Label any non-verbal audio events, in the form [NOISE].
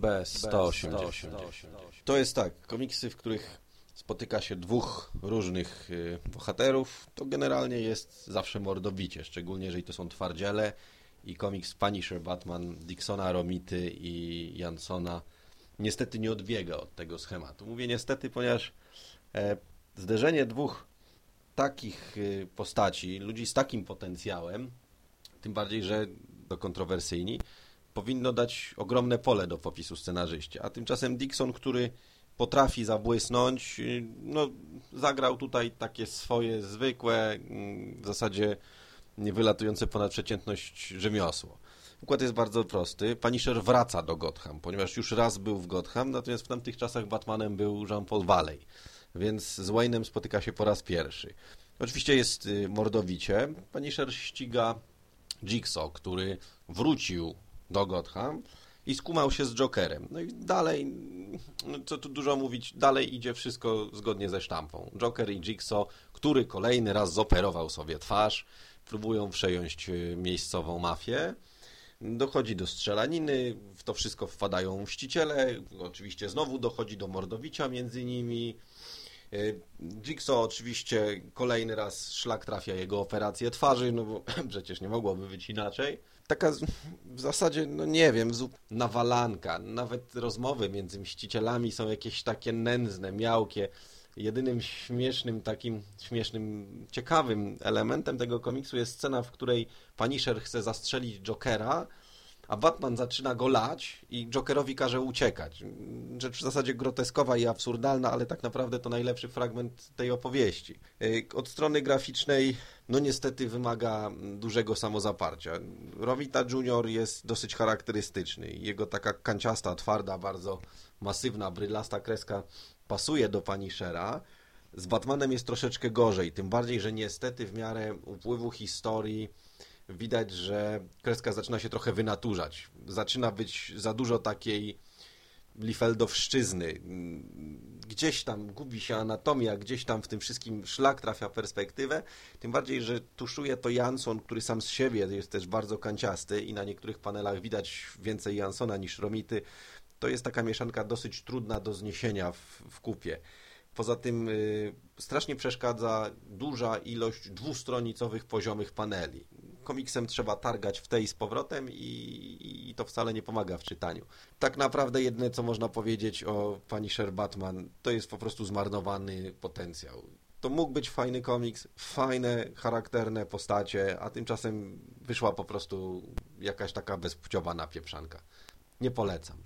B180. To jest tak, komiksy, w których spotyka się dwóch różnych y, bohaterów, to generalnie jest zawsze mordobicie, szczególnie jeżeli to są twardziele i komiks Punisher Batman Dixona Romity i Jansona niestety nie odbiega od tego schematu. Mówię niestety, ponieważ e, zderzenie dwóch takich y, postaci, ludzi z takim potencjałem, tym bardziej, że to kontrowersyjni, powinno dać ogromne pole do popisu scenarzyście. A tymczasem Dixon, który potrafi zabłysnąć, no, zagrał tutaj takie swoje zwykłe, w zasadzie nie wylatujące ponad przeciętność rzemiosło. Układ jest bardzo prosty. Punisher wraca do Gotham, ponieważ już raz był w Gotham, natomiast w tamtych czasach Batmanem był Jean-Paul Valley, więc z Wayne'em spotyka się po raz pierwszy. Oczywiście jest y, mordowicie. Punisher ściga Jigsaw, który wrócił do Gotham i skumał się z Jokerem. No i dalej, no co tu dużo mówić, dalej idzie wszystko zgodnie ze sztampą. Joker i Jigsaw, który kolejny raz zoperował sobie twarz, próbują przejąć y, miejscową mafię. Dochodzi do strzelaniny, w to wszystko wpadają mściciele, oczywiście znowu dochodzi do mordowicia między nimi. Y, Jigsaw oczywiście kolejny raz szlak trafia jego operację twarzy, no bo [LAUGHS] przecież nie mogłoby być inaczej. Taka w zasadzie, no nie wiem, nawalanka. Nawet rozmowy między mścicielami są jakieś takie nędzne, miałkie. Jedynym śmiesznym, takim śmiesznym, ciekawym elementem tego komiksu jest scena, w której Punisher chce zastrzelić Jokera, a Batman zaczyna go lać i Jokerowi każe uciekać. Rzecz w zasadzie groteskowa i absurdalna, ale tak naprawdę to najlepszy fragment tej opowieści. Y, od strony graficznej, no niestety wymaga dużego samozaparcia. Romita Junior jest dosyć charakterystyczny. Jego taka kanciasta, twarda, bardzo masywna, brylasta kreska pasuje do Punishera. Z Batmanem jest troszeczkę gorzej, tym bardziej, że niestety w miarę upływu historii widać, że kreska zaczyna się trochę wynaturzać. Zaczyna być za dużo takiej Liefeldowszczyzny. Gdzieś tam gubi się anatomia, gdzieś tam w tym wszystkim szlak trafia perspektywę. Tym bardziej, że tuszuje to Jansson, który sam z siebie jest też bardzo kanciasty i na niektórych panelach widać więcej Jansona niż Romity. To jest taka mieszanka dosyć trudna do zniesienia w, w kupie. Poza tym y, strasznie przeszkadza duża ilość dwustronicowych poziomych paneli komiksem trzeba targać w tej z powrotem i, i, to wcale nie pomaga w czytaniu. Tak naprawdę jedyne, co można powiedzieć o Punisher Batman, to jest po prostu zmarnowany potencjał. To mógł być fajny komiks, fajne, charakterne postacie, a tymczasem wyszła po prostu jakaś taka bezpłciowa napieprzanka. Nie polecam.